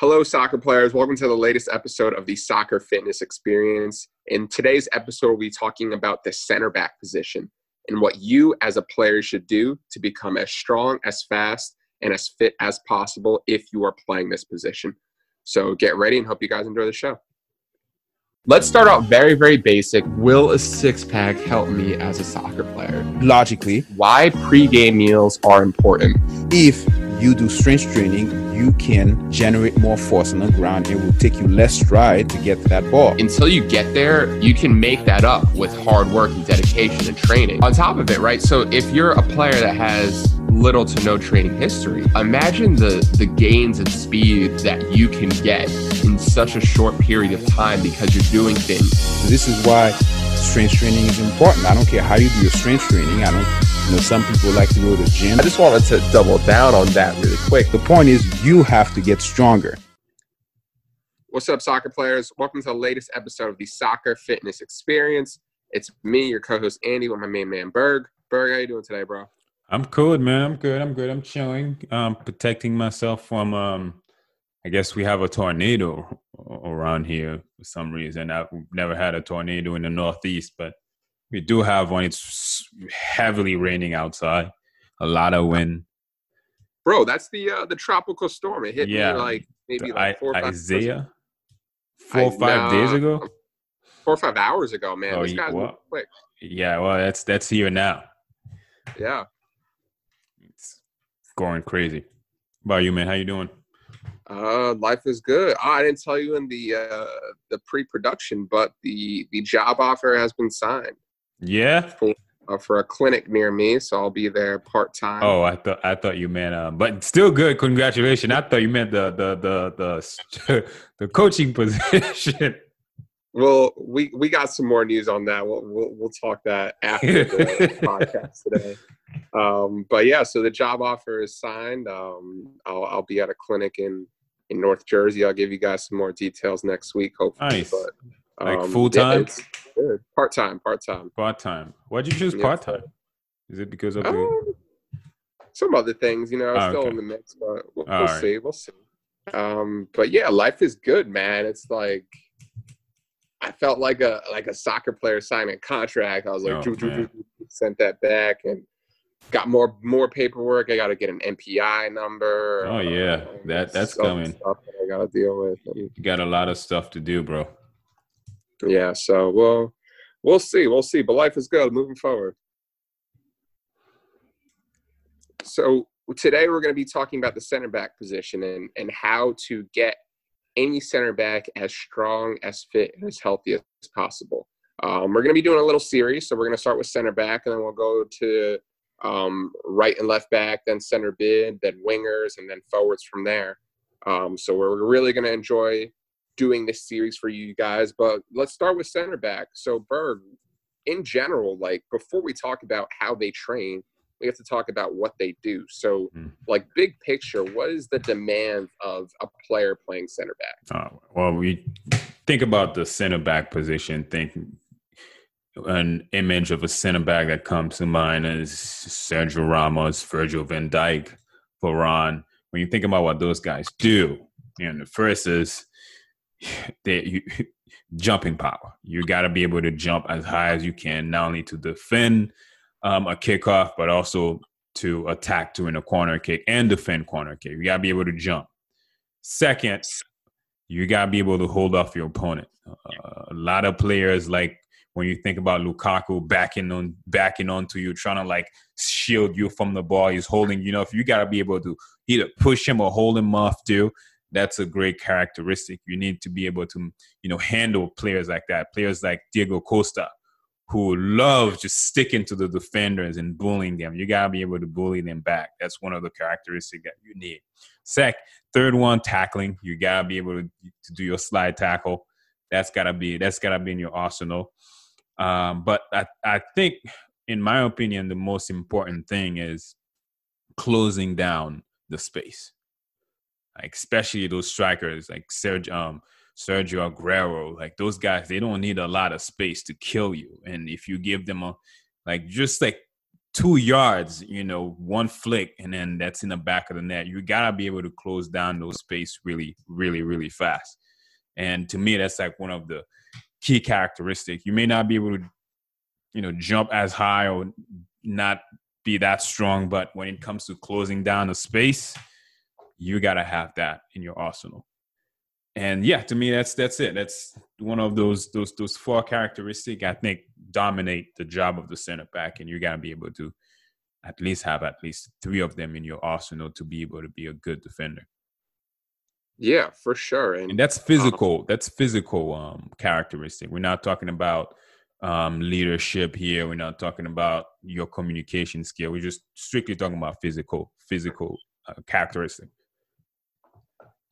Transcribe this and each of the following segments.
Hello, soccer players. Welcome to the latest episode of the Soccer Fitness Experience. In today's episode, we'll be talking about the center back position and what you as a player should do to become as strong, as fast, and as fit as possible if you are playing this position. So get ready and hope you guys enjoy the show. Let's start out very, very basic. Will a six pack help me as a soccer player? Logically, Why pregame meals are important? if you do strength training, you can generate more force on the ground. It will take you less stride to get to that ball. until you get there, you can make that up with hard work and dedication and training. On top of it, right? So if you're a player that has little to no training history, imagine the the gains and speed that you can get in such a short period of time because you're doing things. This is why strength training is important. I don't care how you do your strength training. I don't, you know, some people like to go to the gym. I just wanted to double down on that really quick. The point is, you have to get stronger. What's up, soccer players? Welcome to the latest episode of the Soccer Fitness Experience. It's me, your co-host Andy, with my main man Berg. Berg, how you doing today, bro? I'm good, man. I'm good. I'm good. I'm chilling. Um, protecting myself from um, I guess we have a tornado around here for some reason. I've never had a tornado in the Northeast, but we do have one. It's heavily raining outside. A lot of wind. Bro, that's the uh, the tropical storm. It hit Yeah. me like maybe like four or five Isaiah, four or five days ago. four or five hours ago, man. Oh, this guy's what? quick. Yeah, well, that's that's here now. Yeah. It's going crazy. How about you, man? How you doing? Uh, life is good. Oh, I didn't tell you in the uh, the pre-production, but the the job offer has been signed Yeah. uh, for a clinic near me, so I'll be there part time. Oh, I thought I thought you meant, uh, but still good. Congratulations. I thought you meant the the the the the coaching position. Well, we we got some more news on that. We'll we'll, we'll talk that after the podcast today. Um, but yeah, so the job offer is signed. Um, I'll I'll be at a clinic in in North Jersey. I'll give you guys some more details next week, hopefully. Nice. But Like um, full-time? yeah, part time, part time. Part time. Why'd you choose Yeah. part time? Is it because of the? Um, some other things, you know, Oh, still okay. in the mix, but we'll, we'll right. see. We'll see. Um, but yeah, life is good, man. It's like I felt like a like a soccer player signing a contract. I was like, Oh, "Choo, choo, man. choo, choo," sent that back and got more more paperwork. I got to get an NPI number. Oh, yeah. uh, That- that's coming. That I got to deal with. And, You got a lot of stuff to do, bro. Yeah, so we'll we'll see. We'll see. But life is good. Moving forward. So today we're going to be talking about the center back position and and how to get any center back as strong, as fit, and as healthy as possible. Um, we're going to be doing a little series, so we're going to start with center back, and then we'll go to um, right and left back, then center mid then wingers, and then forwards from there. Um, so we're really going to enjoy doing this series for you guys. But let's start with center back. So Berg, in general, like before we talk about how they train, we have to talk about what they do. So, Mm. like big picture, what is the demand of a player playing center back? Uh, well, we think about the center back position. Think an image of a center back that comes to mind is Sergio Ramos, Virgil van Dijk, Varane. When you think about what those guys do, you know, the first is they you, jumping power. You got to be able to jump as high as you can, not only to defend um, a kickoff, but also to attack during a corner kick and defend corner kick. You got to be able to jump. Second, you got to be able to hold off your opponent. Uh, a lot of players, like when you think about Lukaku backing on backing onto you, trying to like shield you from the ball, he's holding. You know, if you got to be able to either push him or hold him off too, that's a great characteristic. You need to be able to, you know, handle players like that. Players like Diego Costa, who love just sticking to the defenders and bullying them. You gotta be able to bully them back. That's one of the characteristics that you need. Sec, third one, tackling. You gotta be able to, to do your slide tackle. That's gotta be that's gotta be in your arsenal. Um, but I, I think, in my opinion, the most important thing is closing down the space. Like especially those strikers like Sergio, um, Sergio Aguero, like those guys, they don't need a lot of space to kill you. And if you give them a like just like two yards, you know, one flick, and then that's in the back of the net. You gotta be able to close down those space really, really, really fast. And to me, that's like one of the key characteristics. You may not be able to, you know, jump as high or not be that strong, but when it comes to closing down the space, you gotta have that in your arsenal. And yeah, to me, that's that's it. That's one of those those those four characteristics I think dominate the job of the center back, and you gotta be able to at least have at least three of them in your arsenal to be able to be a good defender. Yeah, for sure. And, and that's physical. Um, that's physical um characteristic. We're not talking about um leadership here. We're not talking about your communication skill. We're just strictly talking about physical physical uh, characteristic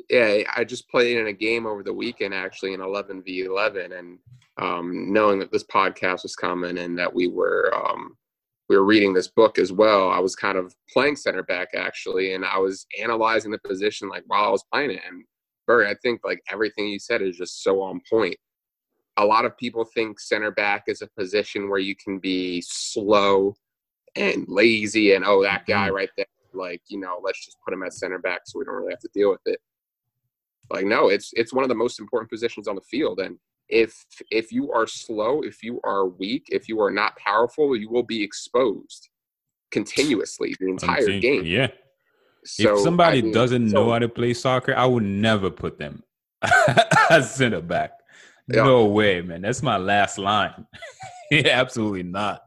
yeah, I just played in a game over the weekend, actually, in 11 v 11, and um, knowing that this podcast was coming and that we were um, we were reading this book as well, I was kind of playing center back actually, and I was analyzing the position like while I was playing it. And Barry, I think like everything you said is just so on point. A lot of people think center back is a position where you can be slow and lazy, and oh, that guy mm-hmm. right there, like you know, let's just put him at center back so we don't really have to deal with it like no it's it's one of the most important positions on the field. And if if you are slow if you are weak if you are not powerful you will be exposed continuously the entire game. yeah. So, if somebody I mean, doesn't so, know how to play soccer i would never put them as center back. Yeah. no way man. That's my last line. Yeah, absolutely not.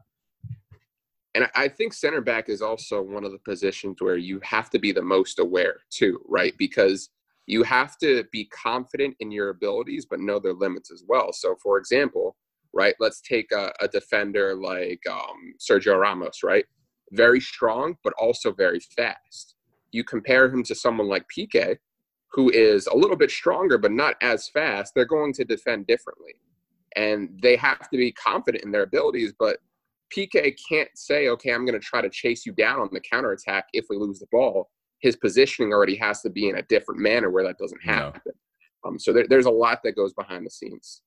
And I think center back is also one of the positions where you have to be the most aware too, right? Because you have to be confident in your abilities, but know their limits as well. So, for example, right, let's take a, a defender like um, Sergio Ramos, right? Very strong, but also very fast. You compare him to someone like Piqué, who is a little bit stronger, but not as fast. They're going to defend differently. And they have to be confident in their abilities, but Piqué can't say, okay, I'm going to try to chase you down on the counterattack if we lose the ball his positioning already has to be in a different manner where that doesn't happen. No. Um, so there, there's a lot that goes behind the scenes.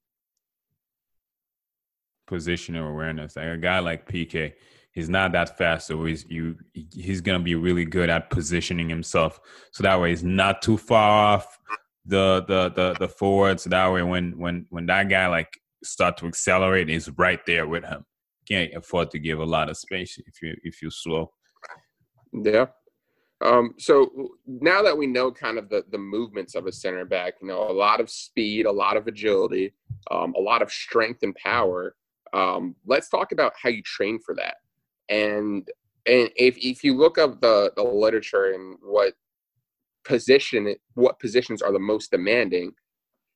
Positional awareness. Like a guy like Piqué, he's not that fast, so he's you he's gonna be really good at positioning himself. So that way he's not too far off the the the the forward. So that way when when when that guy like start to accelerate, he's right there with him. Can't afford to give a lot of space if you if you're slow. Yeah, um, so now that we know kind of the, the movements of a center back, you know, a lot of speed, a lot of agility, um, a lot of strength and power. Um, let's talk about how you train for that. And and if, if you look up the, the literature and what position what positions are the most demanding,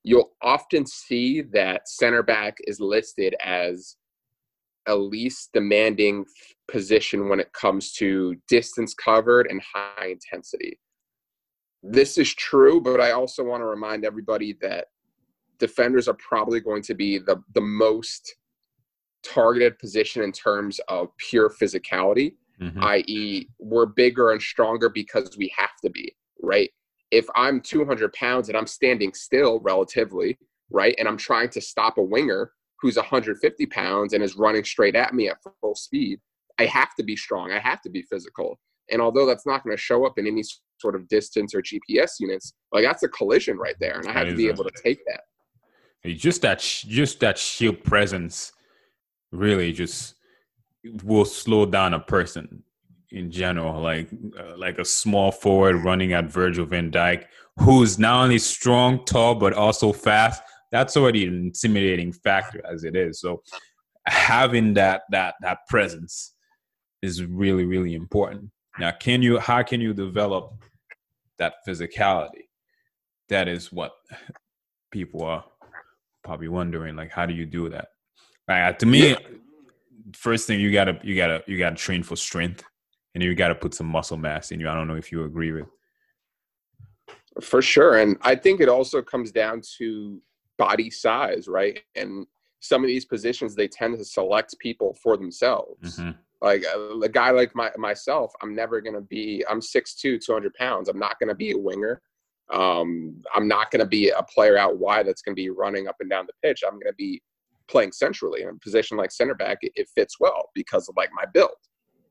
you'll often see that center back is listed as a least demanding position when it comes to distance covered and high intensity. This is true, but I also want to remind everybody that defenders are probably going to be the, the most targeted position in terms of pure physicality, mm-hmm. i.e., we're bigger and stronger because we have to be, right? If I'm 200 pounds and I'm standing still relatively, right, and I'm trying to stop a winger, who's 150 pounds and is running straight at me at full speed, I have to be strong. I have to be physical. And although that's not going to show up in any sort of distance or GPS units, like that's a collision right there, and I have to be able to take that. Just that, just that sheer presence, really, just will slow down a person in general. Like, uh, like a small forward running at Virgil van Dijk, who's not only strong, tall, but also fast that's already an intimidating factor as it is. So having that that that presence is really really important. Now, can you how can you develop that physicality? That is what people are probably wondering. Like, how do you do that? Like, uh, to me, first thing you gotta you gotta you gotta train for strength, and you gotta put some muscle mass in you. I don't know if you agree with. For sure, and I think it also comes down to body size, right? And some of these positions they tend to select people for themselves. Mm-hmm. Like a, a, guy like my, myself, I'm never gonna be. I'm 6'2", 200 pounds. I'm not gonna be a winger. Um, I'm not gonna be a player out wide that's gonna be running up and down the pitch. I'm gonna be playing centrally in a position like center back. It, it fits well because of like my build,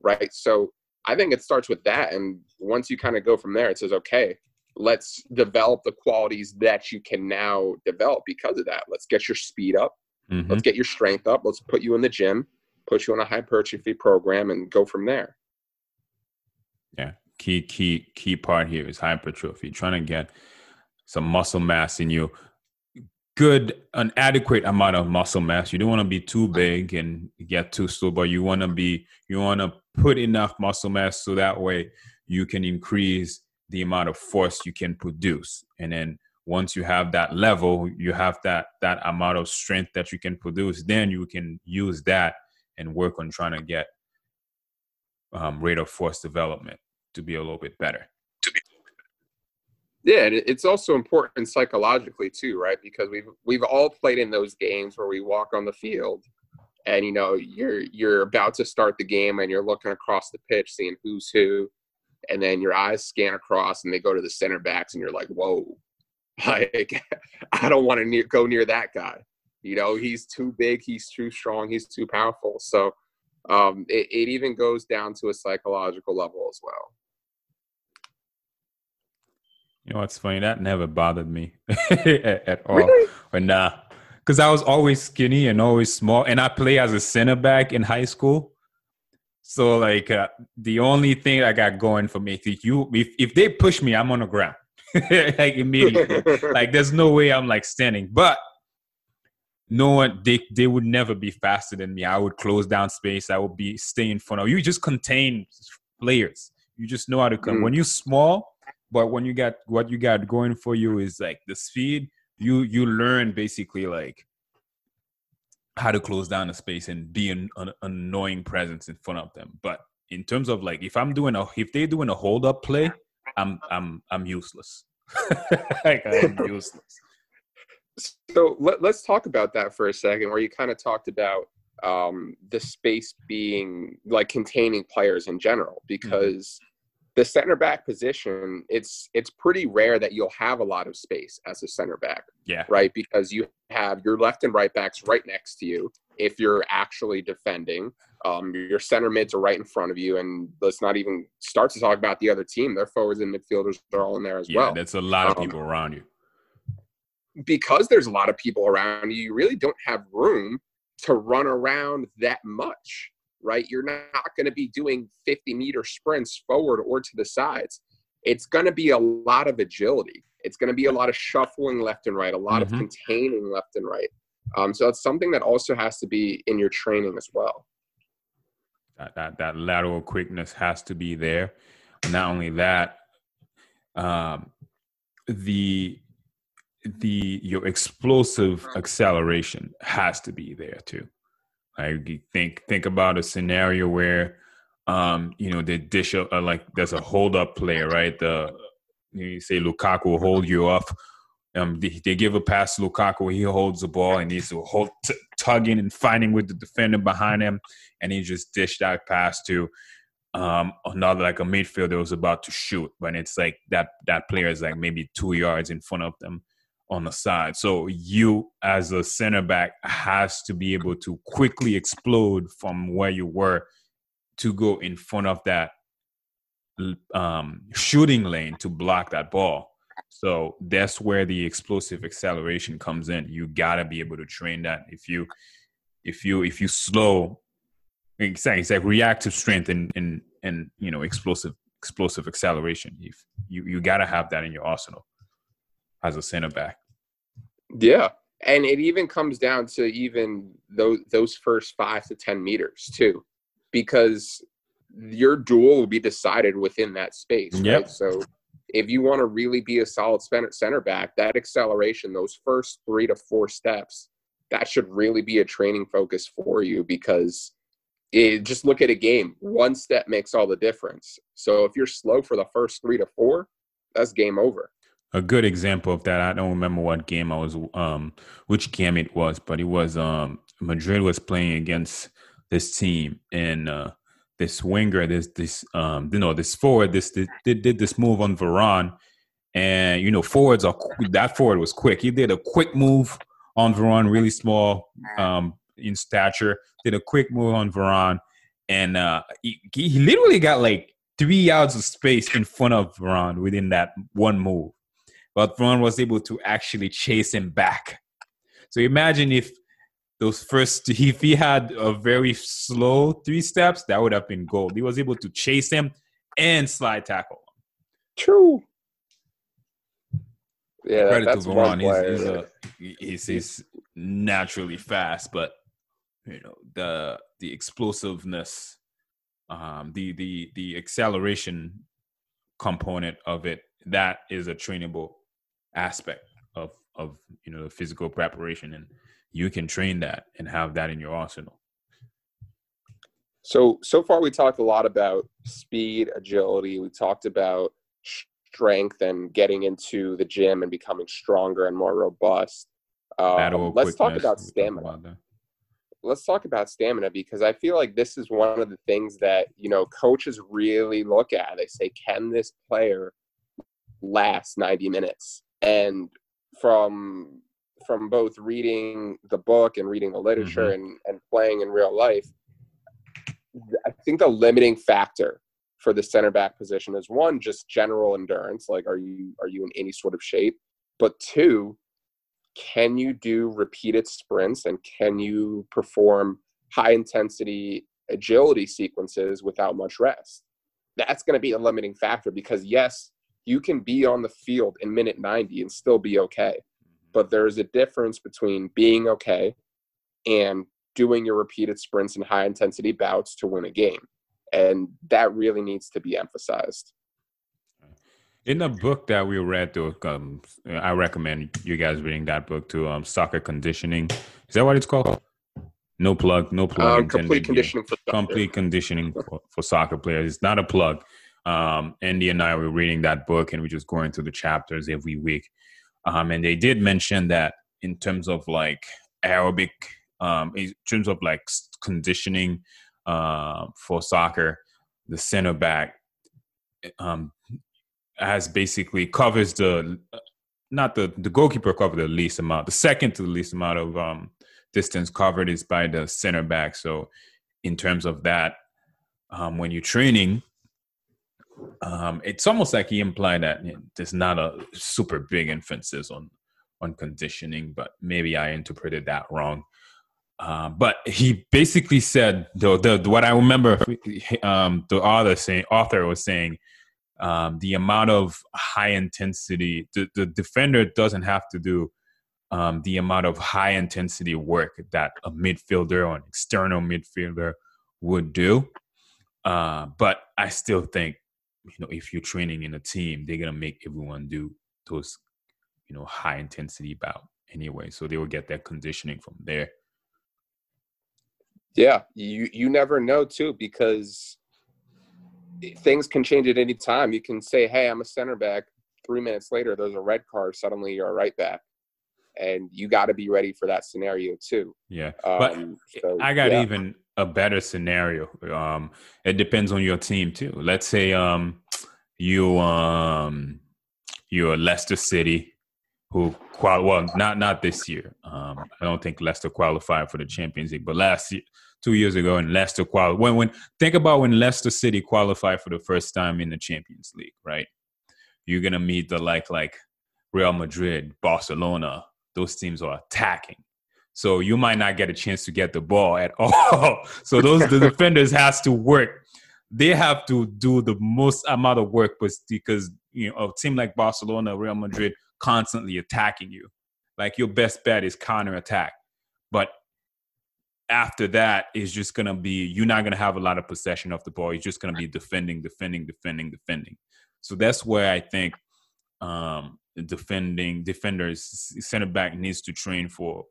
right? So I think it starts with that. And once you kind of go from there, it says, okay, let's develop the qualities that you can now develop because of that. Let's get your speed up. Mm-hmm. Let's get your strength up. Let's put you in the gym, put you on a hypertrophy program, and go from there. Yeah, key key key part here is hypertrophy. Trying to get some muscle mass in you good an adequate amount of muscle mass you don't want to be too big and get too slow but you want to be you want to put enough muscle mass so that way you can increase the amount of force you can produce. And then once you have that level you have that that amount of strength that you can produce then you can use that and work on trying to get um, rate of force development to be a little bit better. Yeah, and it's also important psychologically too, right? Because we've we've all played in those games where we walk on the field and you know you're you're about to start the game and you're looking across the pitch seeing who's who and then your eyes scan across and they go to the center backs and you're like whoa like i don't want to near, go near that guy you know he's too big he's too strong he's too powerful so um, it, it even goes down to a psychological level as well you know what's funny? That never bothered me at, at, all. Really? Or nah. Because I was always skinny and always small. And I play as a center back in high school. So like uh, the only thing I got going for me if you if, if they push me, I'm on the ground. like immediately. like there's no way I'm like standing. But no one they they would never be faster than me. I would close down space. I would be stay in front of you. Just contain players. You just know how to come. Mm. When you're small, but when you got what you got going for you is like the speed you you learn basically like how to close down a space and be an, an, annoying presence in front of them. But in terms of like if i'm doing a if they're doing a hold up play i'm i'm i'm useless. Like i'm useless. So let, us talk about that for a second where you kind of talked about um, the space being like containing players in general mm-hmm. The center back position, it's it's pretty rare that you'll have a lot of space as a center back. Yeah. Right? Because you have your left and right backs right next to you if you're actually defending. Um, your center mids are right in front of you, and let's not even start to talk about the other team. Their forwards and midfielders are all in there as yeah, well. That's a lot of um, people around you. Because there's a lot of people around you, you really don't have room to run around that much right? You're not going to be doing 50 meter sprints forward or to the sides. It's going to be a lot of agility. It's going to be a lot of shuffling left and right, a lot mm-hmm. of containing left and right. Um, so it's something that also has to be in your training as well. That, that, that lateral quickness has to be there. Not only that, um, the the your explosive acceleration has to be there too. I think think about a scenario where, um, you know, they dish up uh, like there's a hold up play, right? The you say Lukaku will hold you up. Um, they, they, give a pass to Lukaku, he holds the ball and he's hold, t- tugging and fighting with the defender behind him, and he just dished that pass to um, another like a midfielder was about to shoot, but it's like that that player is like maybe two yards in front of them on the side. So you as a center back has to be able to quickly explode from where you were to go in front of that um, shooting lane to block that ball. So that's where the explosive acceleration comes in. You gotta be able to train that. If you if you if you slow like, it's like reactive strength and and and you know explosive explosive acceleration. If you you gotta have that in your arsenal as a center back. Yeah. And it even comes down to even those those first five to ten meters too, because your duel will be decided within that space. Yep. Right? So if you want to really be a solid center back, that acceleration, those first three to four steps, that should really be a training focus for you because it, just look at a game. One step makes all the difference. So if you're slow for the first three to four, that's game over a good example of that. I don't remember what game I was, um, which game it was, but it was um, Madrid was playing against this team, and uh, this winger, this this um, you know, this forward, this, did, did this move on Varane, and you know, forwards are that forward was quick. He did a quick move on Varane, really small um, in stature. Did a quick move on Varane, and uh, he, he literally got like three yards of space in front of Ron within that one move. But Ron was able to actually chase him back. So imagine if those first if he had a very slow three steps, that would have been gold. He was able to chase him and slide tackle. True. Yeah, Credit that's to Varane. He's, he's, a, he's, he's naturally fast, but you know the the explosiveness, um, the the the acceleration component of it that is a trainable aspect of of you know physical preparation, and you can train that and have that in your arsenal. So so far we talked a lot about speed, agility. We talked about strength and getting into the gym and becoming stronger and more robust. Um, let's talk about stamina. about let's talk about stamina because I feel like this is one of the things that you know coaches really look at. They say, can this player last 90 minutes? And from from both reading the book and reading the literature mm-hmm. and, and playing in real life, I think the limiting factor for the center back position is one, just general endurance. Like, are you are you in any sort of shape? But two, can you do repeated sprints and can you perform high intensity agility sequences without much rest? That's going to be a limiting factor because yes, you can be on the field in minute 90 and still be okay. But there's a difference between being okay and doing your repeated sprints and high intensity bouts to win a game. And that really needs to be emphasized. In the book that we read, though, um, I recommend you guys reading that book too. Um, soccer conditioning. Is that what it's called? No plug. No plug. Um, complete here. conditioning for soccer. complete conditioning for, for soccer players. It's not a plug. Um, Andy and I were reading that book and we're just going through the chapters every week. Um, and they did mention that in terms of like aerobic, um, in terms of like conditioning uh, for soccer, the center back um, has basically covers the not the the goalkeeper covered the least amount. The second to the least amount of um, distance covered is by the center back. So in terms of that, um, when you're training, um, it's almost like he implied that there's not a super big emphasis on on conditioning, but maybe I interpreted that wrong. Uh, but he basically said the, the what I remember um, the author saying author was saying um, the amount of high intensity the, the defender doesn't have to do um, the amount of high intensity work that a midfielder or an external midfielder would do. Uh, but I still think, you know, if you're training in a team, they're gonna make everyone do those, you know, high intensity bout anyway. So they will get that conditioning from there. Yeah, you you never know too because things can change at any time. You can say, "Hey, I'm a center back." Three minutes later, there's a red card. Suddenly, you're a right back, and you got to be ready for that scenario too. Yeah, but Um, so, I got yeah. even a better scenario. Um, it depends on your team too. Let's say um, you um, you're Leicester City, who qual well not not this year. Um, I don't think Leicester qualified for the Champions League, but last year, two years ago, and Leicester when when think about when Leicester City qualified for the first time in the Champions League, right? You're gonna meet the like like Real Madrid, Barcelona. Those teams are attacking. So you might not get a chance to get the ball at all. so those the defenders has to work. They have to do the most amount of work, because you know a team like Barcelona, Real Madrid, constantly attacking you. Like your best bet is counter attack. But after that is just gonna be you're not gonna have a lot of possession of the ball. You're just gonna be defending, defending, defending, defending. So that's where I think um defending defenders center back needs to train for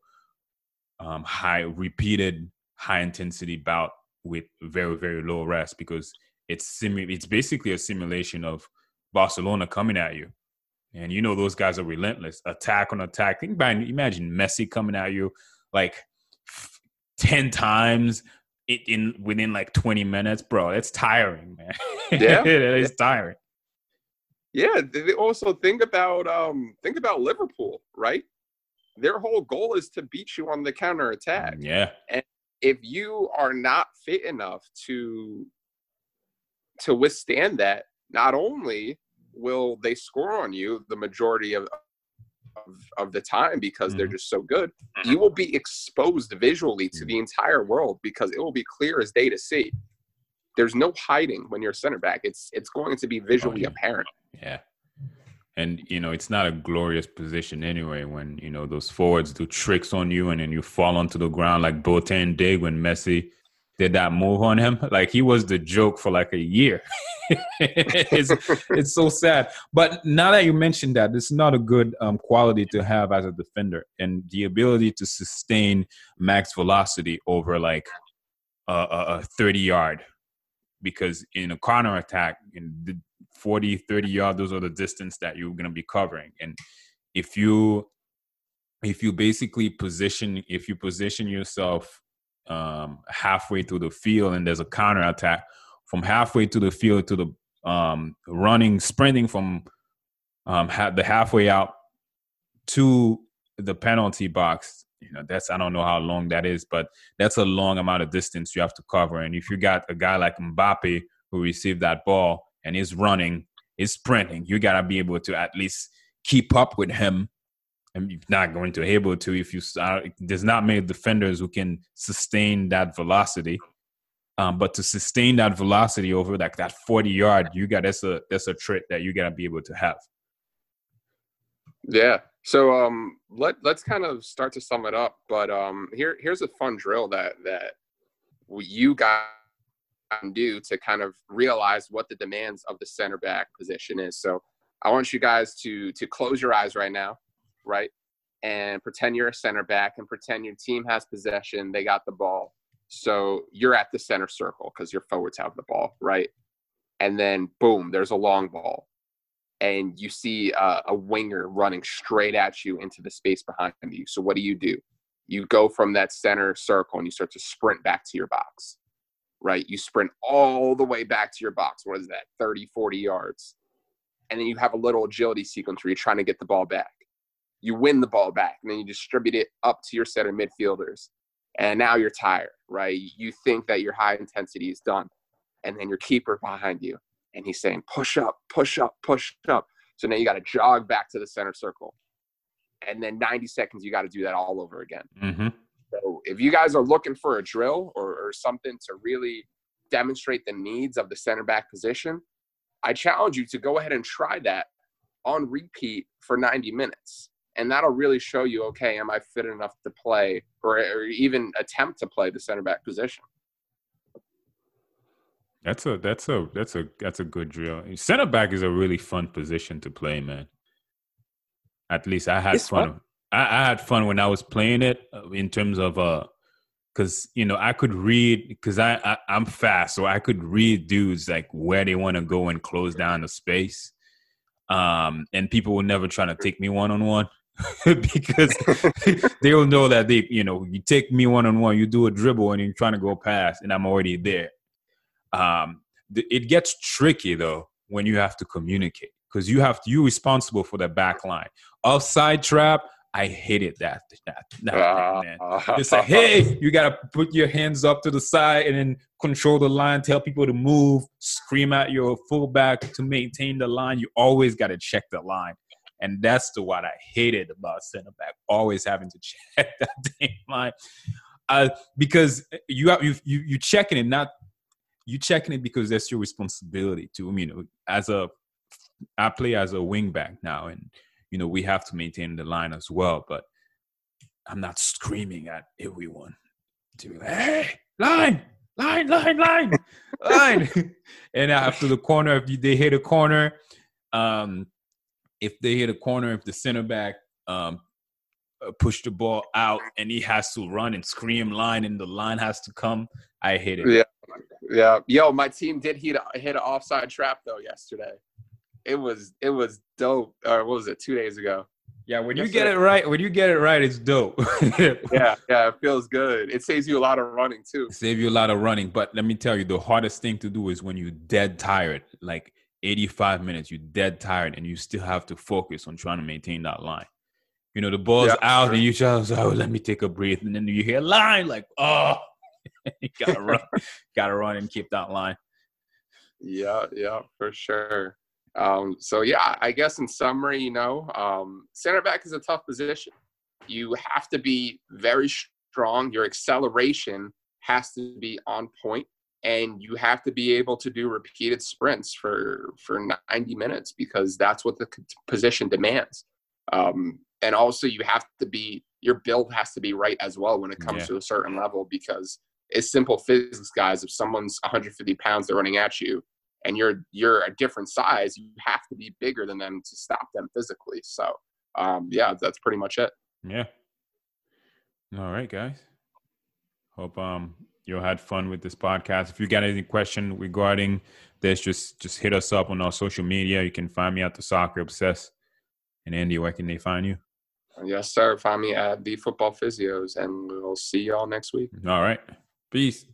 um high repeated high intensity bout with very very low rest because it's simu- it's basically a simulation of Barcelona coming at you. And you know those guys are relentless attack on attack. Think about imagine Messi coming at you like f- 10 times in, in within like 20 minutes. Bro it's tiring man. Yeah. it's tiring. Yeah, also think about um think about Liverpool, right? Their whole goal is to beat you on the counter attack. yeah And if you are not fit enough to to withstand that, not only will they score on you the majority of of, of the time because mm-hmm. they're just so good, mm-hmm. you will be exposed visually to the entire world because it will be clear as day to see. There's no hiding when you're center back. It's it's going to be visually oh, yeah. apparent. Yeah. And you know, it's not a glorious position anyway when, you know, those forwards do tricks on you and then you fall onto the ground like Boateng did when Messi did that move on him. Like he was the joke for like a year. it's, it's so sad. But now that you mentioned that, it's not a good um, quality to have as a defender, and the ability to sustain max velocity over like a, a 30 yard, because in a counter attack, in the 40, 30 yard, those are the distance that you're going to be covering, and if you if you basically position if you position yourself um, halfway through the field and there's a counter attack from halfway to the field to the um, running, sprinting from um, ha- the halfway out to the penalty box. You know, that's I don't know how long that is, but that's a long amount of distance you have to cover. And if you got a guy like Mbappe who received that ball and is running, is sprinting, you gotta be able to at least keep up with him and you're not going to be able to if you uh, there's not many defenders who can sustain that velocity. Um, but to sustain that velocity over like that 40 yard, you got that's a that's a trick that you gotta be able to have. Yeah. So um let let's kind of start to sum it up. But um here here's a fun drill that that you guys can do to kind of realize what the demands of the center back position is. So I want you guys to to close your eyes right now right? And pretend you're a center back and pretend your team has possession, they got the ball. So you're at the center circle because your forwards have the ball, right? And then boom, there's a long ball. And you see a, a winger running straight at you into the space behind you. So what do you do? You go from that center circle and you start to sprint back to your box, right? You sprint all the way back to your box. What is that, 30, 40 yards? And then you have a little agility sequence where you're trying to get the ball back you win the ball back and then you distribute it up to your center midfielders and now you're tired right you think that your high intensity is done and then your keeper behind you and he's saying push up push up push up so now you got to jog back to the center circle and then 90 seconds you got to do that all over again mm-hmm. So if you guys are looking for a drill or, or something to really demonstrate the needs of the center back position i challenge you to go ahead and try that on repeat for 90 minutes. And that'll really show you okay am i fit enough to play or, or even attempt to play the center back position. That's a that's a that's a that's a good drill. Center back is a really fun position to play man. At least i had it's fun, fun. I, I, had fun when i was playing it uh, in terms of uh because you know i could read because I, I i'm fast so i could read dudes like where they want to go and close down the space um and people were never trying to take me one on one because they'll know that they, you know, you take me one on one, you do a dribble, and you're trying to go past, and I'm already there. Um, it gets tricky though when you have to communicate because you have to, you're responsible for the back line. Offside trap, I hated that. that, that uh, man. It's like, hey, you gotta put your hands up to the side and then control the line, tell people to move, scream at your fullback to maintain the line. You always gotta check the line. And that's the what I hated about center back, always having to check that damn line. Uh, because you you you you checking it not you checking it because that's your responsibility to you know as a I play as a wing back now and you know we have to maintain the line as well but I'm not screaming at everyone to be like hey line line line line line and after the corner if they hit a corner um if they hit a corner, if the center back um, uh, push the ball out and he has to run and scream line and the line has to come, I hate it. Yeah, yeah. Yo, my team did hit a, hit an offside trap though yesterday. It was it was dope. Or what was it? Two days ago. Yeah, when you get it right, when you get it right, it's dope. yeah, yeah, it feels good. It saves you a lot of running too. Save you a lot of running, but let me tell you, the hardest thing to do is when you're dead tired. Like 85 minutes, you're dead tired, and you still have to focus on trying to maintain that line. You know, the ball's yeah, out, sure. and you just, oh, let me take a breath, and then you hear line, like, oh, gotta run, gotta run and keep that line. Yeah, yeah, for sure. Um, so yeah, I guess in summary, you know, um, center back is a tough position. You have to be very strong. Your acceleration has to be on point, and you have to be able to do repeated sprints for for 90 minutes because that's what the position demands. Um, and also, you have to be your build has to be right as well when it comes yeah. to a certain level because it's simple physics, guys. If someone's 150 pounds, they're running at you and you're you're a different size, you have to be bigger than them to stop them physically. So um, yeah, that's pretty much it. Yeah. All right, guys. Hope um you had fun with this podcast. If you got any question regarding this, just just hit us up on our social media. You can find me at the Soccer Obsessed. And Andy, where can they find you? Yes, sir. Find me at the Football Physios, and we'll see y'all next week. All right. Peace.